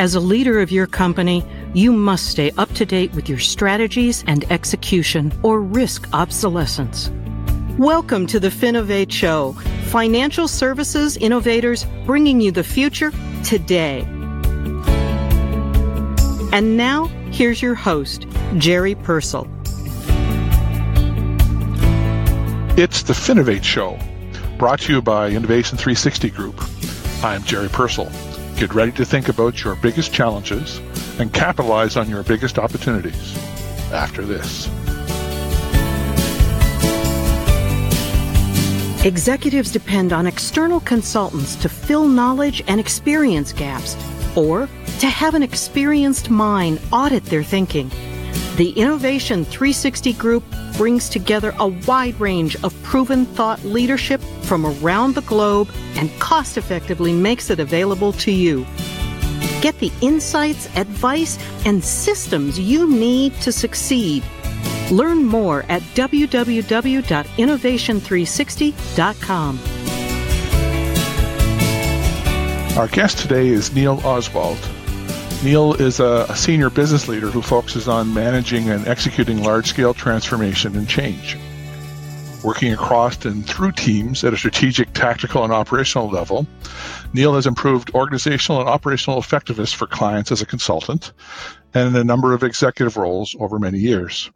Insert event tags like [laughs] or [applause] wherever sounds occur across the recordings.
As a leader of your company, you must stay up to date with your strategies and execution or risk obsolescence. Welcome to the Finovate Show, financial services innovators bringing you the future today. And now, here's your host, Jerry Purcell. It's the Finovate Show, brought to you by Innovation 360 Group. I'm Jerry Purcell. Get ready to think about your biggest challenges and capitalize on your biggest opportunities after this. Executives depend on external consultants to fill knowledge and experience gaps or to have an experienced mind audit their thinking. The Innovation 360 Group brings together a wide range of proven thought leadership from around the globe and cost effectively makes it available to you. Get the insights, advice, and systems you need to succeed. Learn more at www.innovation360.com. Our guest today is Neal Oswald. Neal is a, a, senior business leader who focuses on managing and executing large scale transformation and change. Working across and through teams at a strategic, tactical, and operational level, Neal has improved organizational and operational effectiveness for clients as a consultant and in a number of executive roles over many years.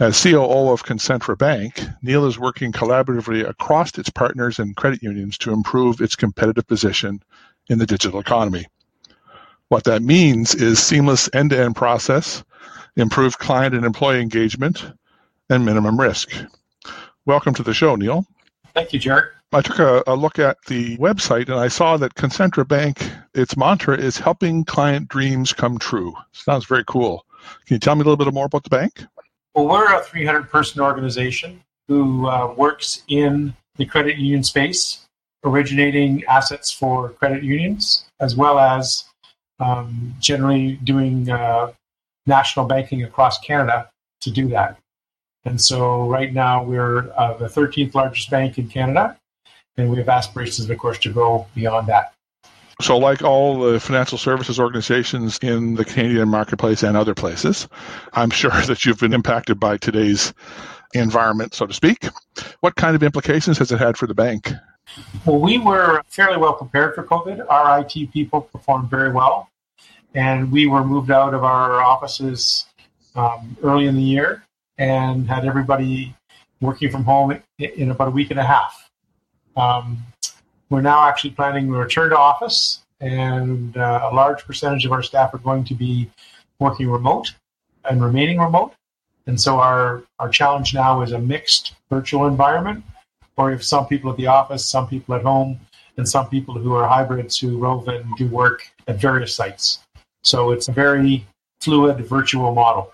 As COO of Concentra Bank, Neal is working collaboratively across its partners and credit unions to improve its competitive position in the digital economy. What that means is seamless end to end process, improved client and employee engagement, and minimum risk. Welcome to the show, Neal. Thank you, Jared. I took a, a, look at the website and I saw that Concentra Bank, its mantra is helping client dreams come true. Sounds very cool. Can you tell me a little bit more about the bank? Well, we're a 300 person organization who uh, works in the credit union space, originating assets for credit unions, as well as um, generally doing uh, national banking across Canada to do that. And so right now we're uh, the 13th largest bank in Canada, and we have aspirations, of course, to grow beyond that. So, like all the financial services organizations in the Canadian marketplace and other places, I'm sure [laughs] that you've been impacted by today's environment, so to speak. What kind of implications has it had for the bank? Well, we were fairly well prepared for COVID. Our IT people performed very well, and we were moved out of our offices um, early in the year and had everybody working from home in about a week and a half. Um, we're now actually planning to return to office, and uh, a large percentage of our staff are going to be working remote and remaining remote. And so our, our challenge now is a mixed virtual environment or if some people at the office, some people at home, and some people who are hybrids who rove and do work at various sites. So it's a very fluid virtual model.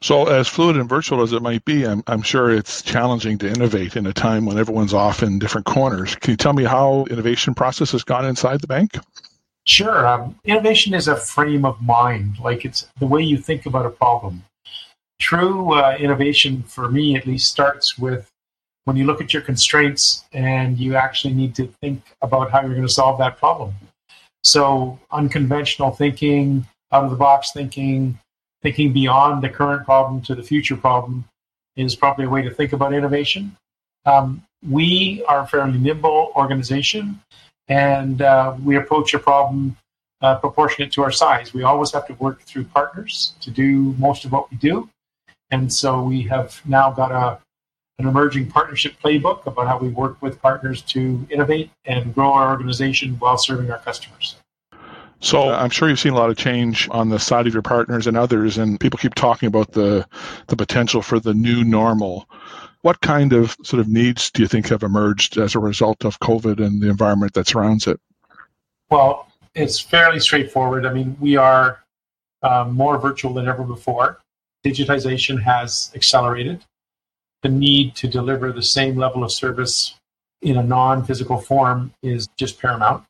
So, as fluid and virtual as it might be, I'm, I'm sure it's challenging to innovate in a time when everyone's off in different corners. Can you tell me how innovation process has gone inside the bank? Sure. Um, innovation is a frame of mind, like it's the way you think about a problem. True uh, innovation, for me at least, starts with when you look at your constraints and you actually need to think about how you're going to solve that problem. So, unconventional thinking, out of the box thinking, thinking beyond the current problem to the future problem is probably a way to think about innovation. Um, we are a fairly nimble organization and uh, we approach a problem uh, proportionate to our size. We always have to work through partners to do most of what we do. And so we have now got a an emerging partnership playbook about how we work with partners to innovate and grow our organization while serving our customers. So I'm sure you've seen a lot of change on the side of your partners and others, and people keep talking about the the potential for the new normal. What kind of sort of needs do you think have emerged as a result of COVID and the environment that surrounds it? Well, it's fairly straightforward. I mean, we are um, more virtual than ever before. Digitization has accelerated the need to deliver the same level of service in a non-physical form is just paramount.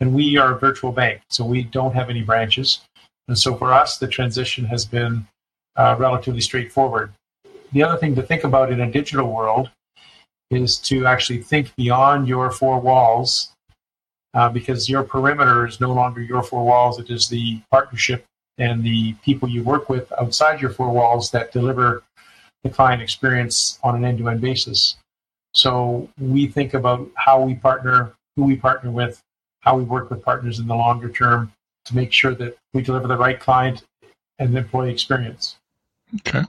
And we are a virtual bank, so we don't have any branches. And so for us, the transition has been uh, relatively straightforward. The other thing to think about in a digital world is to actually think beyond your four walls uh, because your perimeter is no longer your four walls. It is the partnership and the people you work with outside your four walls that deliver the client experience on an end to end basis. So we think about how we partner, who we partner with, how we work with partners in the longer term to make sure that we deliver the right client and employee experience. Okay.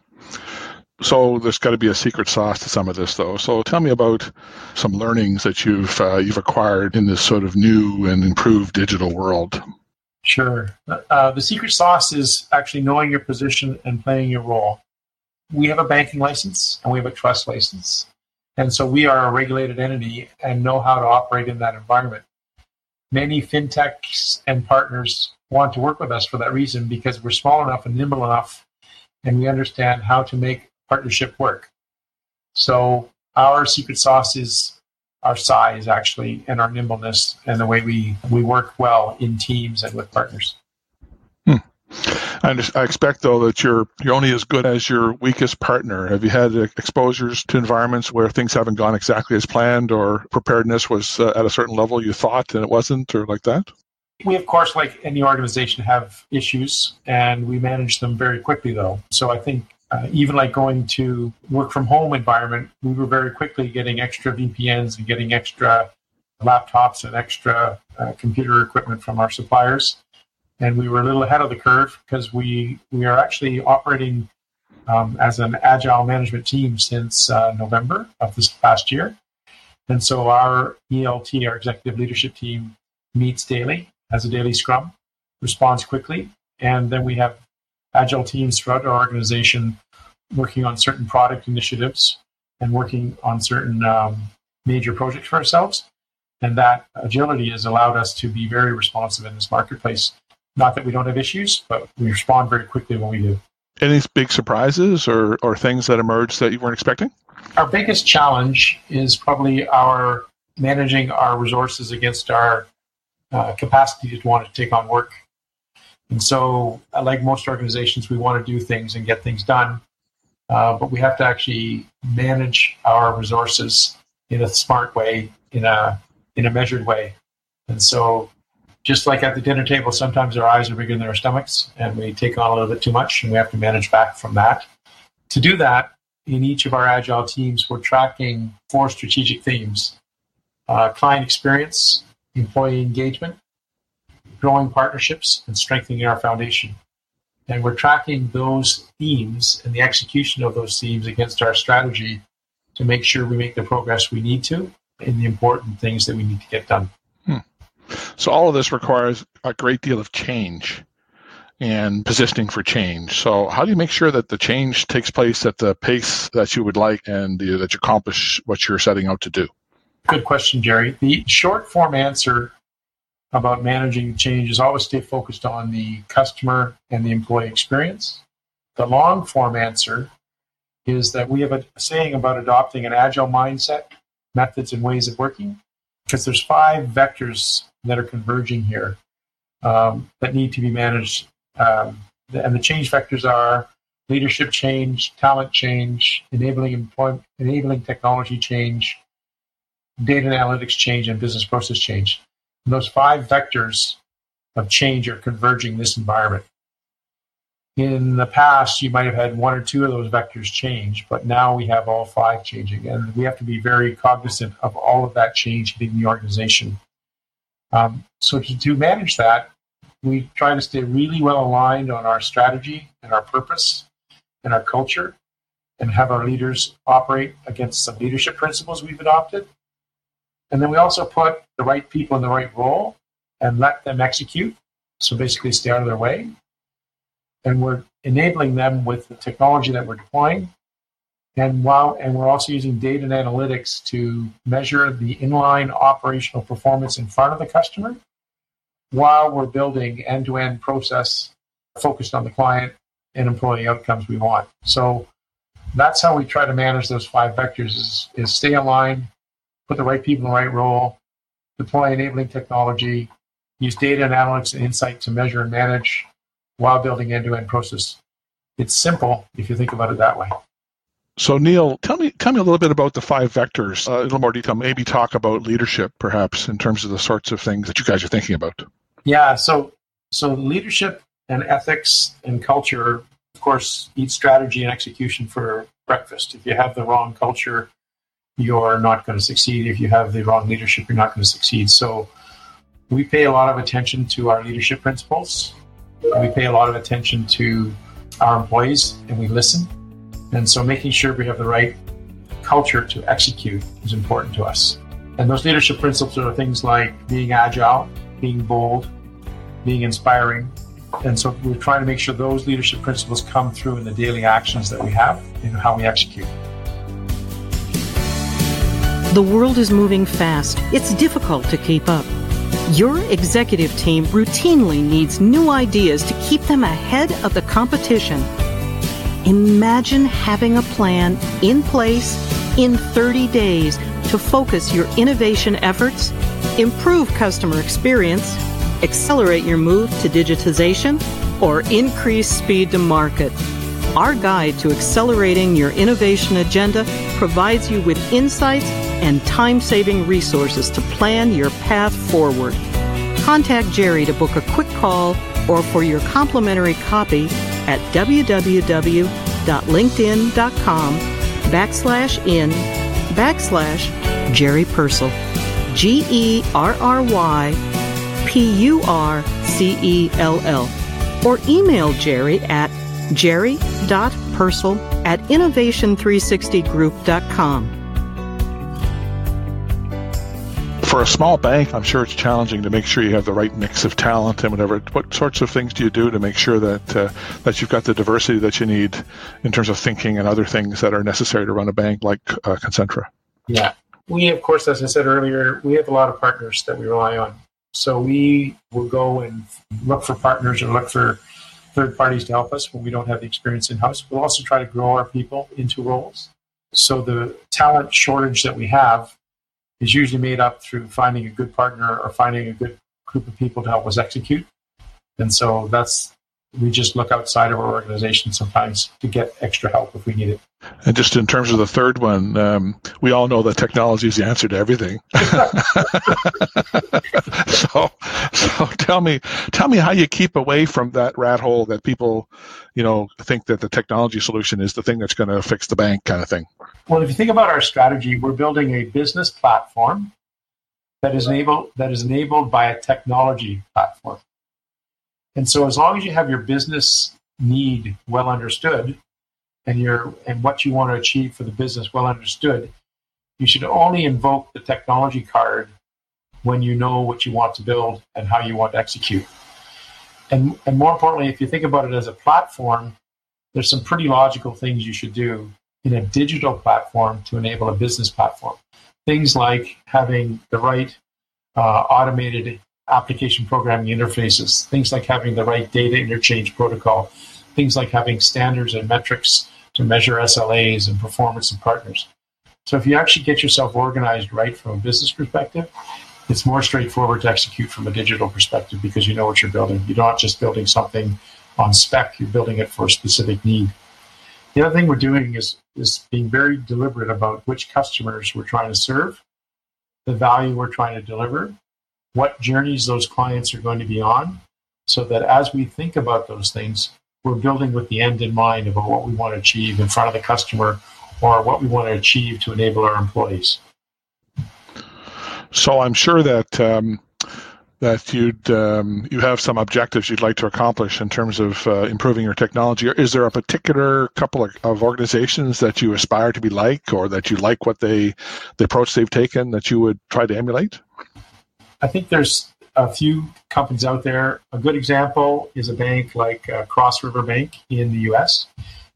So there's got to be a secret sauce to some of this, though. So tell me about some learnings that you've uh, you've acquired in this sort of new and improved digital world. Sure. Uh, the secret sauce is actually knowing your position and playing your role. We have a banking license and we have a trust license, and so we are a regulated entity and know how to operate in that environment. Many fintechs and partners want to work with us for that reason because we're small enough and nimble enough and we understand how to make partnership work. So our secret sauce is our size actually and our nimbleness and the way we, we work well in teams and with partners. I, I expect though that you're you're only as good as your weakest partner. Have you had exposures to environments where things haven't gone exactly as planned, or preparedness was uh, at a certain level you thought and it wasn't, or like that? We, of course, like any organization, have issues and we manage them very quickly, though. So I think uh, even like going to work from home environment, we were very quickly getting extra VPNs and getting extra laptops and extra uh, computer equipment from our suppliers. And we were a little ahead of the curve because we, we are actually operating um, as an agile management team since uh, November of this past year. And so our ELT, our executive leadership team, meets daily has a daily scrum, responds quickly, and then we have agile teams throughout our organization working on certain product initiatives and working on certain um, major projects for ourselves. And that agility has allowed us to be very responsive in this marketplace. Not that we don't have issues, but we respond very quickly when we do. Any big surprises or, or things that emerged that you weren't expecting? Our biggest challenge is probably our managing our resources against our uh, capacity to want to take on work. And so, uh, like most organizations, we want to do things and get things done, uh, but we have to actually manage our resources in a smart way, in a in a measured way. And so, just like at the dinner table, sometimes our eyes are bigger than our stomachs, and we take on a little bit too much, and we have to manage back from that. To do that, in each of our agile teams, we're tracking four strategic themes: uh, client experience, employee engagement, growing partnerships, and strengthening our foundation. And we're tracking those themes and the execution of those themes against our strategy to make sure we make the progress we need to in the important things that we need to get done. So, all of this requires a great deal of change and positioning for change. So, how do you make sure that the change takes place at the pace that you would like and uh, that you accomplish what you're setting out to do? Good question, Jerry. The short form answer about managing change is always stay focused on the customer and the employee experience. The long form answer is that we have a saying about adopting an agile mindset, methods, and ways of working, because there's five vectors that are converging here um, that need to be managed. Um, and the change vectors are leadership change, talent change, enabling employment, enabling technology change, data and analytics change, and business process change. And those five vectors of change are converging this environment. In the past, you might have had one or two of those vectors change, but now we have all five changing, and we have to be very cognizant of all of that change hitting the organization. Um, so, to, to manage that, we try to stay really well aligned on our strategy and our purpose and our culture, and have our leaders operate against some leadership principles we've adopted and then we also put the right people in the right role and let them execute. So basically, stay out of their way. And we're enabling them with the technology that we're deploying. And while and we're also using data and analytics to measure the inline operational performance in front of the customer while we're building end-to-end process focused on the client and employee outcomes we want. So that's how we try to manage those five vectors is, is stay aligned, put the right people in the right role, deploy enabling technology, use data and analytics and insight to measure and manage while building end-to-end process. It's simple if you think about it that way. So Neal, tell me tell me a little bit about the five vectors. Uh, a little more detail. Maybe talk about leadership, perhaps, in terms of the sorts of things that you guys are thinking about. Yeah. So so leadership and ethics and culture, of course, eat strategy and execution for breakfast. If you have the wrong culture, you're not going to succeed. If you have the wrong leadership, you're not going to succeed. So we pay a lot of attention to our leadership principles. We pay a lot of attention to our employees and we listen. And so making sure we have the right culture to execute is important to us. And those leadership principles are things like being agile, being bold, being inspiring. And so we're trying to make sure those leadership principles come through in the daily actions that we have and how we execute. The world is moving fast. It's difficult to keep up. Your executive team routinely needs new ideas to keep them ahead of the competition. Imagine having a plan in place in 30 days to focus your innovation efforts, improve customer experience, accelerate your move to digitization, or increase speed to market. Our guide to accelerating your innovation agenda provides you with insights and time saving resources to plan your path forward. Contact Jerry to book a quick call or for your complimentary copy at www.linkedin.com backslash in backslash Jerry Purcell. G E R R Y P U R C E L L. Or email Jerry at jerry.purcell at innovation360group.com. For a small bank, I'm sure it's challenging to make sure you have the right mix of talent and whatever. What sorts of things do you do to make sure that uh, that you've got the diversity that you need in terms of thinking and other things that are necessary to run a bank like uh, Concentra? Yeah, we of course, as I said earlier, we have a lot of partners that we rely on. So we will go and look for partners or look for third parties to help us when we don't have the experience in house. We'll also try to grow our people into roles. So the talent shortage that we have is usually made up through finding a good partner or finding a good group of people to help us execute. And so that's we just look outside of our organization sometimes to get extra help if we need it. And just in terms of the third one, um, we all know that technology is the answer to everything. [laughs] so, so tell me, tell me how you keep away from that rat hole that people, you know, think that the technology solution is the thing that's going to fix the bank, kind of thing. Well, if you think about our strategy, we're building a business platform that is enabled that is enabled by a technology platform. And so, as long as you have your business need well understood, and your and what you want to achieve for the business well understood, you should only invoke the technology card when you know what you want to build and how you want to execute. And and more importantly, if you think about it as a platform, there's some pretty logical things you should do in a digital platform to enable a business platform. Things like having the right uh, automated application programming interfaces, things like having the right data interchange protocol, things like having standards and metrics to measure SLAs and performance of partners. So if you actually get yourself organized right from a business perspective, it's more straightforward to execute from a digital perspective because you know what you're building. You're not just building something on spec, you're building it for a specific need. The other thing we're doing is, is being very deliberate about which customers we're trying to serve, the value we're trying to deliver, what journeys those clients are going to be on, so that as we think about those things, we're building with the end in mind about what we want to achieve in front of the customer or what we want to achieve to enable our employees. So I'm sure that um, that you'd um, you have some objectives you'd like to accomplish in terms of uh, improving your technology. Is there a particular couple of, of, organizations that you aspire to be like, or that you like what they the approach they've taken that you would try to emulate? I think there's a few companies out there. A good example is a bank like uh, Cross River Bank in the U.S.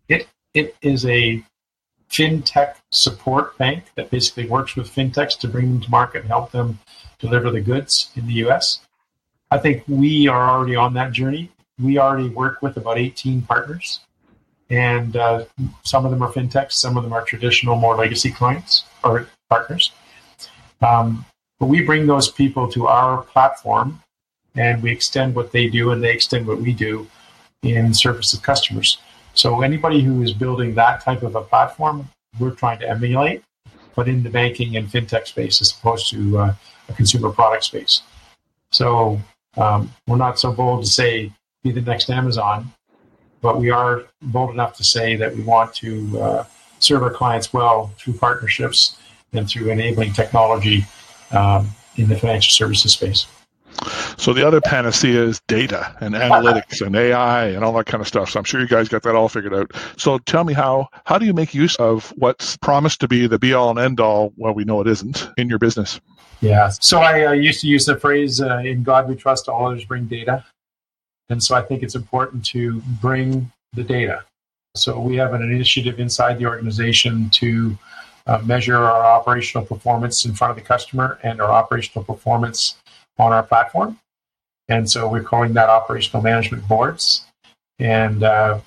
It it is a fintech support bank that basically works with fintechs to bring them to market and help them deliver the goods in the U.S. I think we are already on that journey. We already work with about 18 partners, and uh, some of them are fintechs, some of them are traditional, more legacy clients or partners. Um, but we bring those people to our platform and we extend what they do and they extend what we do in service of customers. So anybody who is building that type of a platform, we're trying to emulate, but in the banking and fintech space as opposed to uh, a consumer product space. So um, we're not so bold to say be the next Amazon, but we are bold enough to say that we want to uh, serve our clients well through partnerships and through enabling technology um, in the financial services space. So the other panacea is data and analytics and AI and all that kind of stuff. So I'm sure you guys got that all figured out. So tell me how how do you make use of what's promised to be the be all and end all? Well, we know it isn't in your business. Yeah. So I uh, used to use the phrase uh, "In God we trust." All others bring data, and so I think it's important to bring the data. So we have an initiative inside the organization to uh, measure our operational performance in front of the customer and our operational performance on our platform. And so we're calling that operational management boards. And uh,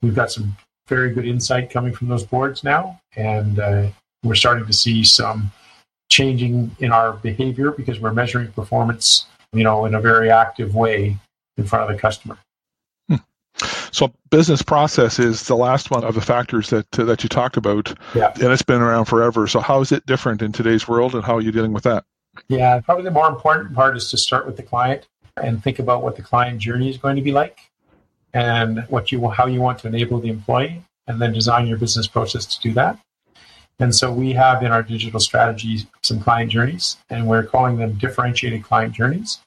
we've got some very good insight coming from those boards now. And uh, we're starting to see some changing in our behavior because we're measuring performance, you know, in a very active way in front of the customer. So business process is the last one of the factors that uh, that you talked about, yeah. and it's been around forever. So how is it different in today's world, and how are you dealing with that? Yeah, probably the more important part is to start with the client and think about what the client journey is going to be like and what you how you want to enable the employee and then design your business process to do that. And so we have in our digital strategy some client journeys and we're calling them differentiated client journeys.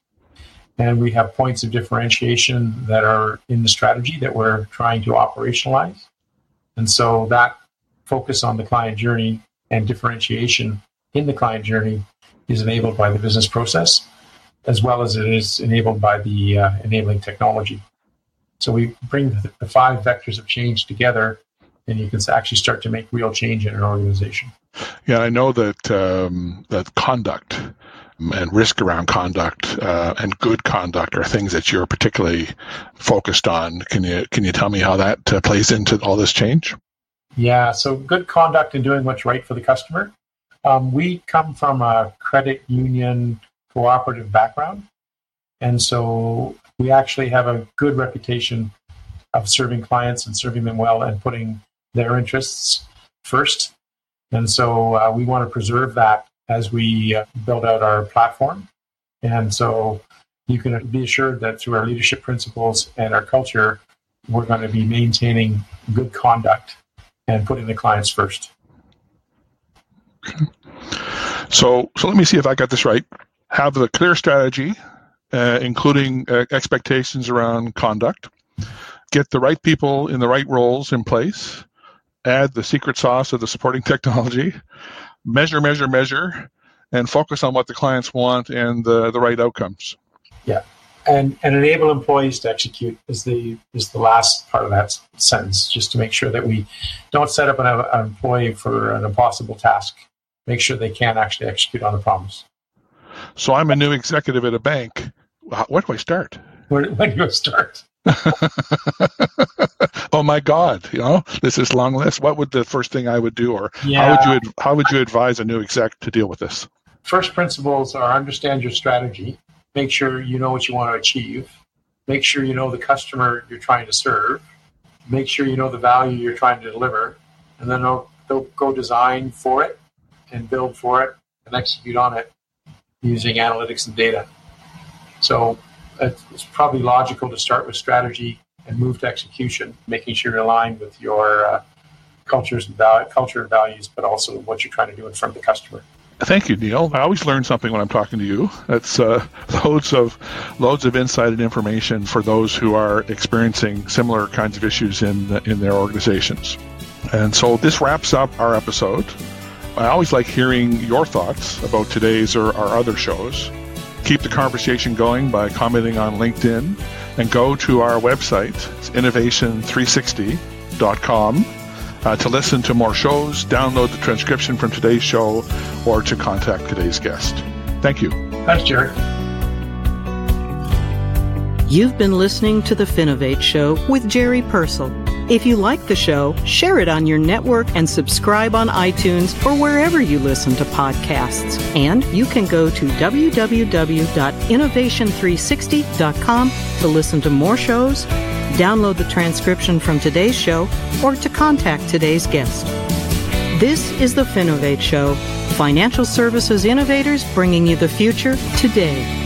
And we have points of differentiation that are in the strategy that we're trying to operationalize. And so that focus on the client journey and differentiation in the client journey is enabled by the business process, as well as it is enabled by the uh, enabling technology. So we bring the, five vectors of change together, and you can actually start to make real change in an organization. Yeah, I know that um, that conduct and risk around conduct uh, and good conduct are things that you're particularly focused on. Can you can you tell me how that uh, plays into all this change? Yeah, so good conduct and doing what's right for the customer um, we come from a credit union cooperative background. And so we actually have a good reputation of serving clients and serving them well and putting their interests first. And so uh, we want to preserve that as we uh, build out our platform. And so you can be assured that through our leadership principles and our culture, we're going to be maintaining good conduct and putting the clients first. So, so let me see if I got this right. Have a clear strategy, uh, including uh, expectations around conduct. Get the right people in the right roles in place. Add the secret sauce of the supporting [laughs] technology. Measure, measure, measure, and focus on what the clients want and the, the right outcomes. Yeah, and and enable employees to execute is the is the last part of that sentence. Just to make sure that we don't set up an, an employee for an impossible task make sure they can actually execute on the promise. So I'm a new executive at a bank. Where do I start? Where, when do you start? [laughs] oh my God! You know this is long list. What would the first thing I would do, or yeah. how would you how would you advise a new exec to deal with this? First principles are understand your strategy. Make sure you know what you want to achieve. Make sure you know the customer you're trying to serve. Make sure you know the value you're trying to deliver, and then they'll, they'll go design for it and build for it and execute on it using analytics and data. So it's probably logical to start with strategy and move to execution, making sure you're aligned with your uh, cultures and culture and values, but also what you're trying to do in front of the customer. Thank you, Neal. I always learn something when I'm talking to you. That's uh, [laughs] loads of loads of insight and information for those who are experiencing similar kinds of issues in in their organizations. And so this wraps up our episode. I always like hearing your thoughts about today's or our other shows. Keep the conversation going by commenting on LinkedIn and go to our website, it's innovation360.com, uh, to listen to more shows, download the transcription from today's show, or to contact today's guest. Thank you. Thanks, Jerry. You've been listening to The Finovate Show with Jerry Purcell. If you like the show, share it on your network and subscribe on iTunes or wherever you listen to podcasts. And you can go to www.innovation360.com to listen to more shows, download the transcription from today's show, or to contact today's guest. This is the Finovate Show, financial services innovators bringing you the future today.